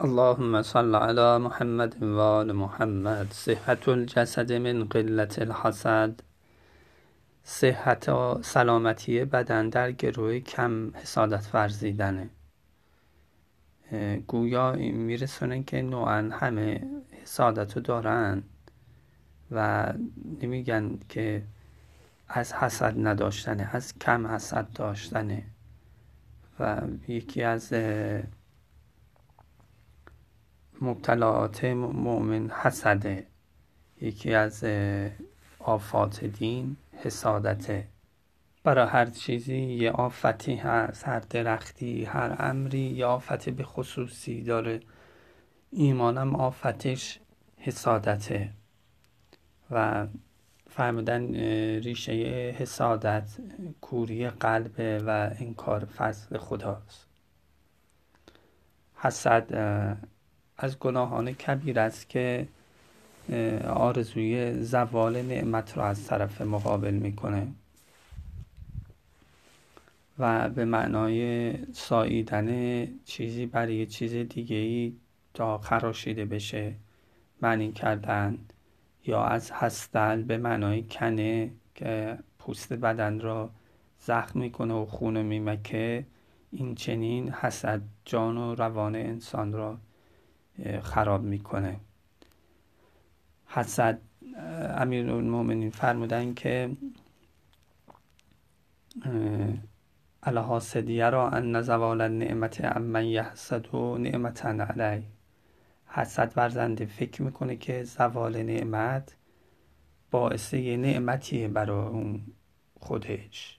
اللهم صل على محمد و آل محمد صحت الجسد من قلت الحسد صحت و سلامتی بدن در گروه کم حسادت ورزیدنه گویا میرسونه که نوعا همه حسادت رو دارن و نمیگن که از حسد نداشتنه از کم حسد داشتنه و یکی از مبتلاعات مؤمن حسده یکی از آفات دین حسادته برای هر چیزی یه آفتی هست هر درختی هر امری یه آفت به خصوصی داره. ایمانم آفتش حسادته. و فرمودن ریشه حسادت کوری قلب و انکار فضل خداست. حسد از گناهان کبیر است که آرزوی زوال نعمت را از طرف مقابل می‌کنه. و به معنای ساییدن چیزی برای چیز دیگه ای تا خراشیده بشه معنی کردن یا از هستل به معنای کنه که پوست بدن را زخم می‌کنه و خون میمکه این چنین حسد جان و روان انسان را خراب می‌کنه. حسد امیر المومنین فرمودن که الحاسدیه را ان زوال نعمت امن یحسد و نعمتا علی. حسد ورزنده فکر می‌کنه که زوال نعمت باعث یه نعمتیه برای اون خودش.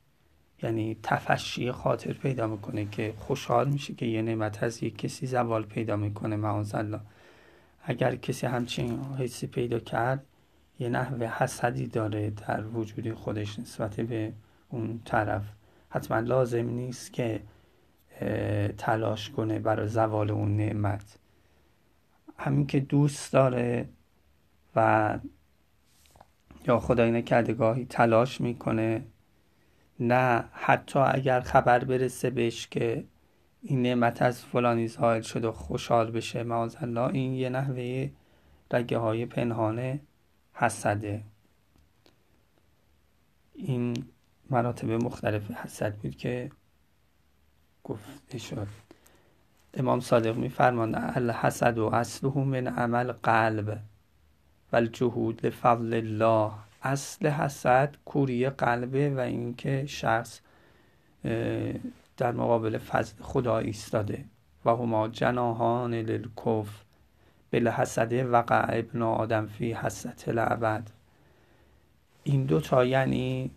یعنی تفشی خاطر پیدا می‌کنه که خوشحال میشه که یه نعمت از یک کسی زوال پیدا می‌کنه معاذ الله اگر کسی همچین حسی پیدا کرد یه نحوه حسدی داره در وجود خودش نسبت به اون طرف. حتما لازم نیست که تلاش کنه برای زوال اون نعمت. همین که دوست داره و یا خدای نکرده گاهی تلاش می‌کنه نه حتی اگر خبر برسه بهش که این نعمت از فلانی زائل شد و خوشحال بشه معاذ الله این یه نحوه رگه های پنهانه حسده. این مراتب مختلف حسد بود که گفته شد. امام صادق میفرماند الحسد و اصله من عمل قلب و الجهود لفضل الله. اصل حسد کوری قلبه و اینکه شخص در مقابل فضل خدا ایستاده. و هما جناهان للکف بالحسد وقع ابن آدم فی حسد العبد. این دو تا یعنی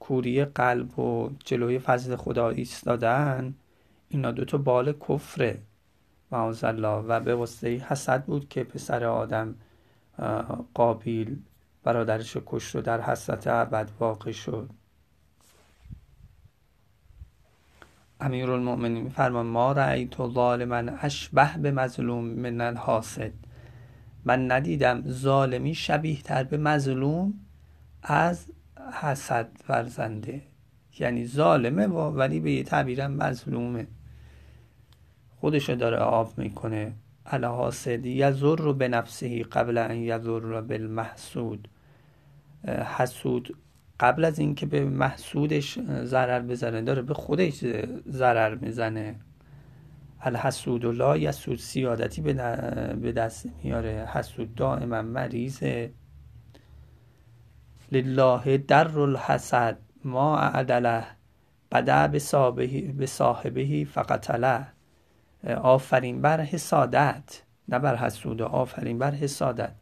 کوری قلب و جلوی فضل خدا ایستادن اینا دو تا بال کفره. معاذ و به واسطه حسد بود که پسر آدم قابیل برادرش کشت و در حسرت ابد واقع شد. امیر المؤمنین میفرمان ما رأیت ظالما اشبه به مظلوم من الحاسد. من ندیدم ظالمی شبیه تر به مظلوم از حسد ورزنده. یعنی ظالمه ولی به یه تعبیرم مظلومه. خودشو داره آب می‌کنه. الحاسد یزر رو به نفسهی قبل ان یزر بالمحسود. حسود قبل از اینکه به محسودش ضرر بزنه داره به خودش ضرر می‌زنه. الحسود لا یسود سیادتی به دست میاره. حسود دائما مریضه. لله در الحسد ما اعدله. بدا به صاحبه فقتله آفرین بر حسادت. نه بر حسود آفرین بر حسادت.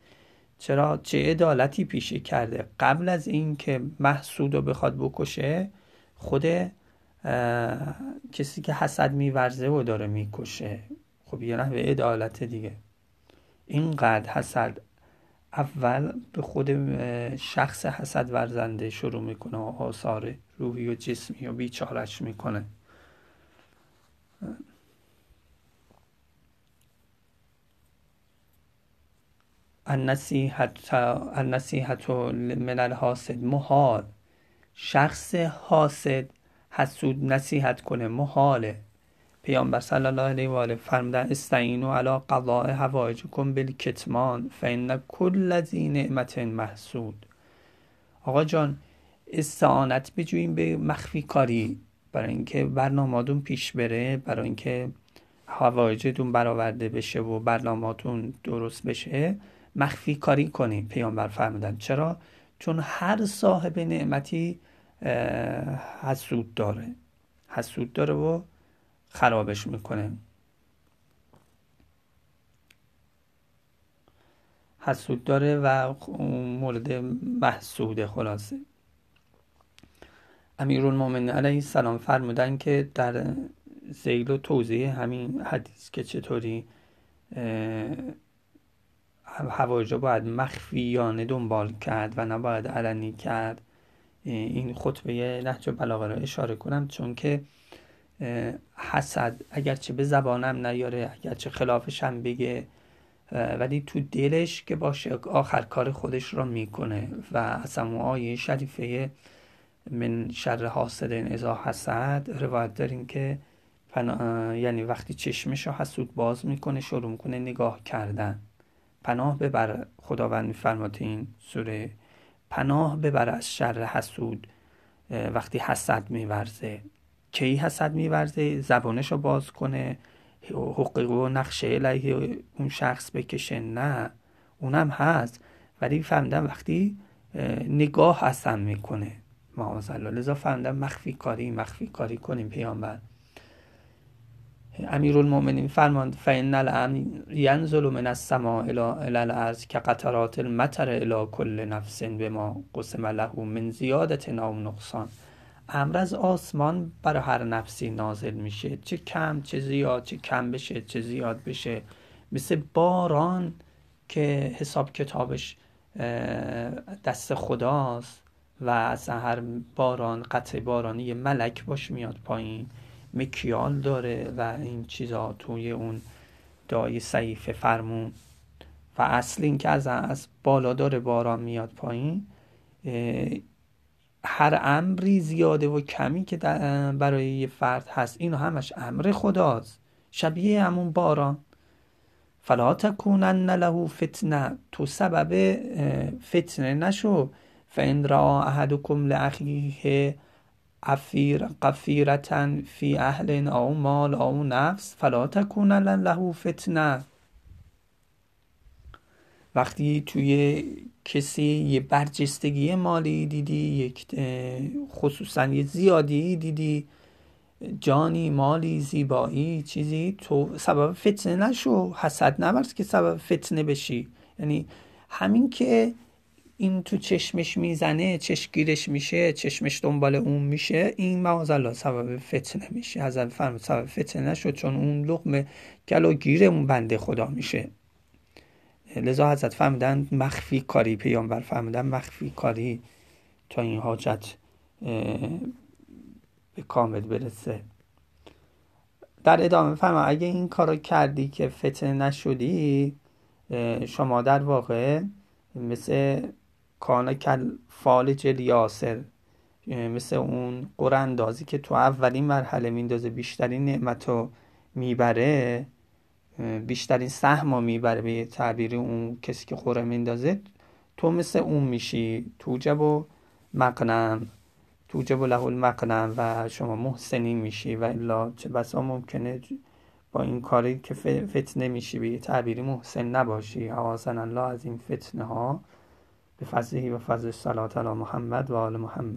چرا چه عدالتی پیشه کرده؟ قبل از اینکه محسود رو بخواد بکشه خود کسی که حسد میورزه و داره می‌کشه. خب یه نحوه عدالت دیگه. اینقدر حسد اول به خود شخص حسد ورزنده شروع می‌کنه و آثار روحی و جسمی و بیچارش می‌کنه. النصیحت من الحاسد محال. شخص حاسد حسود نصیحت کنه. محاله. پیامبر صلی الله علیه و آله فرمودن استعینوا علی قضاء حوائجکم بالکتمان فان کل ذی نعمت محسود. آقا جان استعانت بجوییم به مخفی کاری برای اینکه برنامه‌تون پیش بره برای اینکه حوایجتون برآورده بشه و برنامه‌تون درست بشه. مخفی کاری کنیم پیامبر فرمودن. چرا؟ چون هر صاحب نعمتی حسود داره. حسود داره و خرابش می‌کنه. حسود داره و مورد محسوده خلاصه. امیرالمومنین علیه السلام فرمودن که در زیل و توضیح همین حدیث که چطوری هواجا باید مخفیانه دنبال کرد و نباید علنی کرد این خطبه نهج بلاغه را اشاره کنم. چون که حسد اگرچه به زبانم نیاره اگرچه خلافش هم بگه ولی تو دلش که باشه آخر کار خودش را می‌کنه و اصلا آیه شریفه من شر حاسد ازا حسد روایت داریم که یعنی وقتی چشمش رو حسود باز می‌کنه شروع می‌کنه نگاه کردن. پناه ببر خداوند میفرماد این سوره. پناه ببر از شر حسود. وقتی حسد میورزه. کی حسد میورزه؟ زبانش رو باز کنه. حقوق و نقشه علیه اون شخص بکشه. نه اونم هست. ولی فهمیدم وقتی نگاه اصلا می‌کنه. معاذالله لذا فهمیدم مخفی کاری مخفی کاری کنیم پیامبر. امیرالمؤمنین فرماند فان الامن ینزل من السماء الى الارض كقطرات المطر الى كل نفس بما قسم له من زیادت او نقصان. امر از آسمان برای هر نفسی نازل میشه. چه کم چه زیاد چه کم بشه چه زیاد بشه. مثل باران که حساب کتابش دست خداست و از هر باران قطع بارانی ملک باش میاد پایین. مکیال داره و این چیزا توی اون دای صحیفه فرمون. و اصل این که از, از بالا داره باران میاد پایین هر امری زیاده و کمی که برای یه فرد هست اینو همش امر خداست. شبیه همون باران. فلا تکونن له فتنه. تو سبب فتنه نشو. فان را احدکم لاخیه افیر قفیرتن فی اهل او مال او نفس فلا تکونن له فتنه. وقتی توی کسی یه برجستگی مالی دیدی یک خصوصا یه زیادی دیدی جانی مالی زیبایی چیزی تو سبب فتنه نشو حسد نبرد که سبب فتنه بشی. یعنی همین که این تو چشمش می‌زنه چشگیرش میشه چشمش دنبال اون میشه. این معاذالله سبب فتنه میشه. از فرم سبب فتنه نشد چون اون لقمه گیر اون بنده خدا میشه. لذا حضرت فهمیدن مخفی کاری پیامبر فهمیدن مخفی کاری تا این حاجت به کامل برسه. در ادامه فهم اگه این کارو کردی که فتنه نشدی شما در واقع مثل کان کل فالج یاسر مثل اون قراندازی که تو اولین مرحله میندازه بیشترین نعمت رو می‌بره بیشترین سهم رو می‌بره به تعبیری اون کسی که خوره میندازه. تو مثل اون میشی توجب و مقنم توجب له المقنم و شما محسنی میشی و الا چه بسا ممکنه با این کاری که فتنه میشی به تعبیری محسن نباشی. حواسن الله از این فتنه ها به فضله و فضل صلات علی محمد و آل محمد.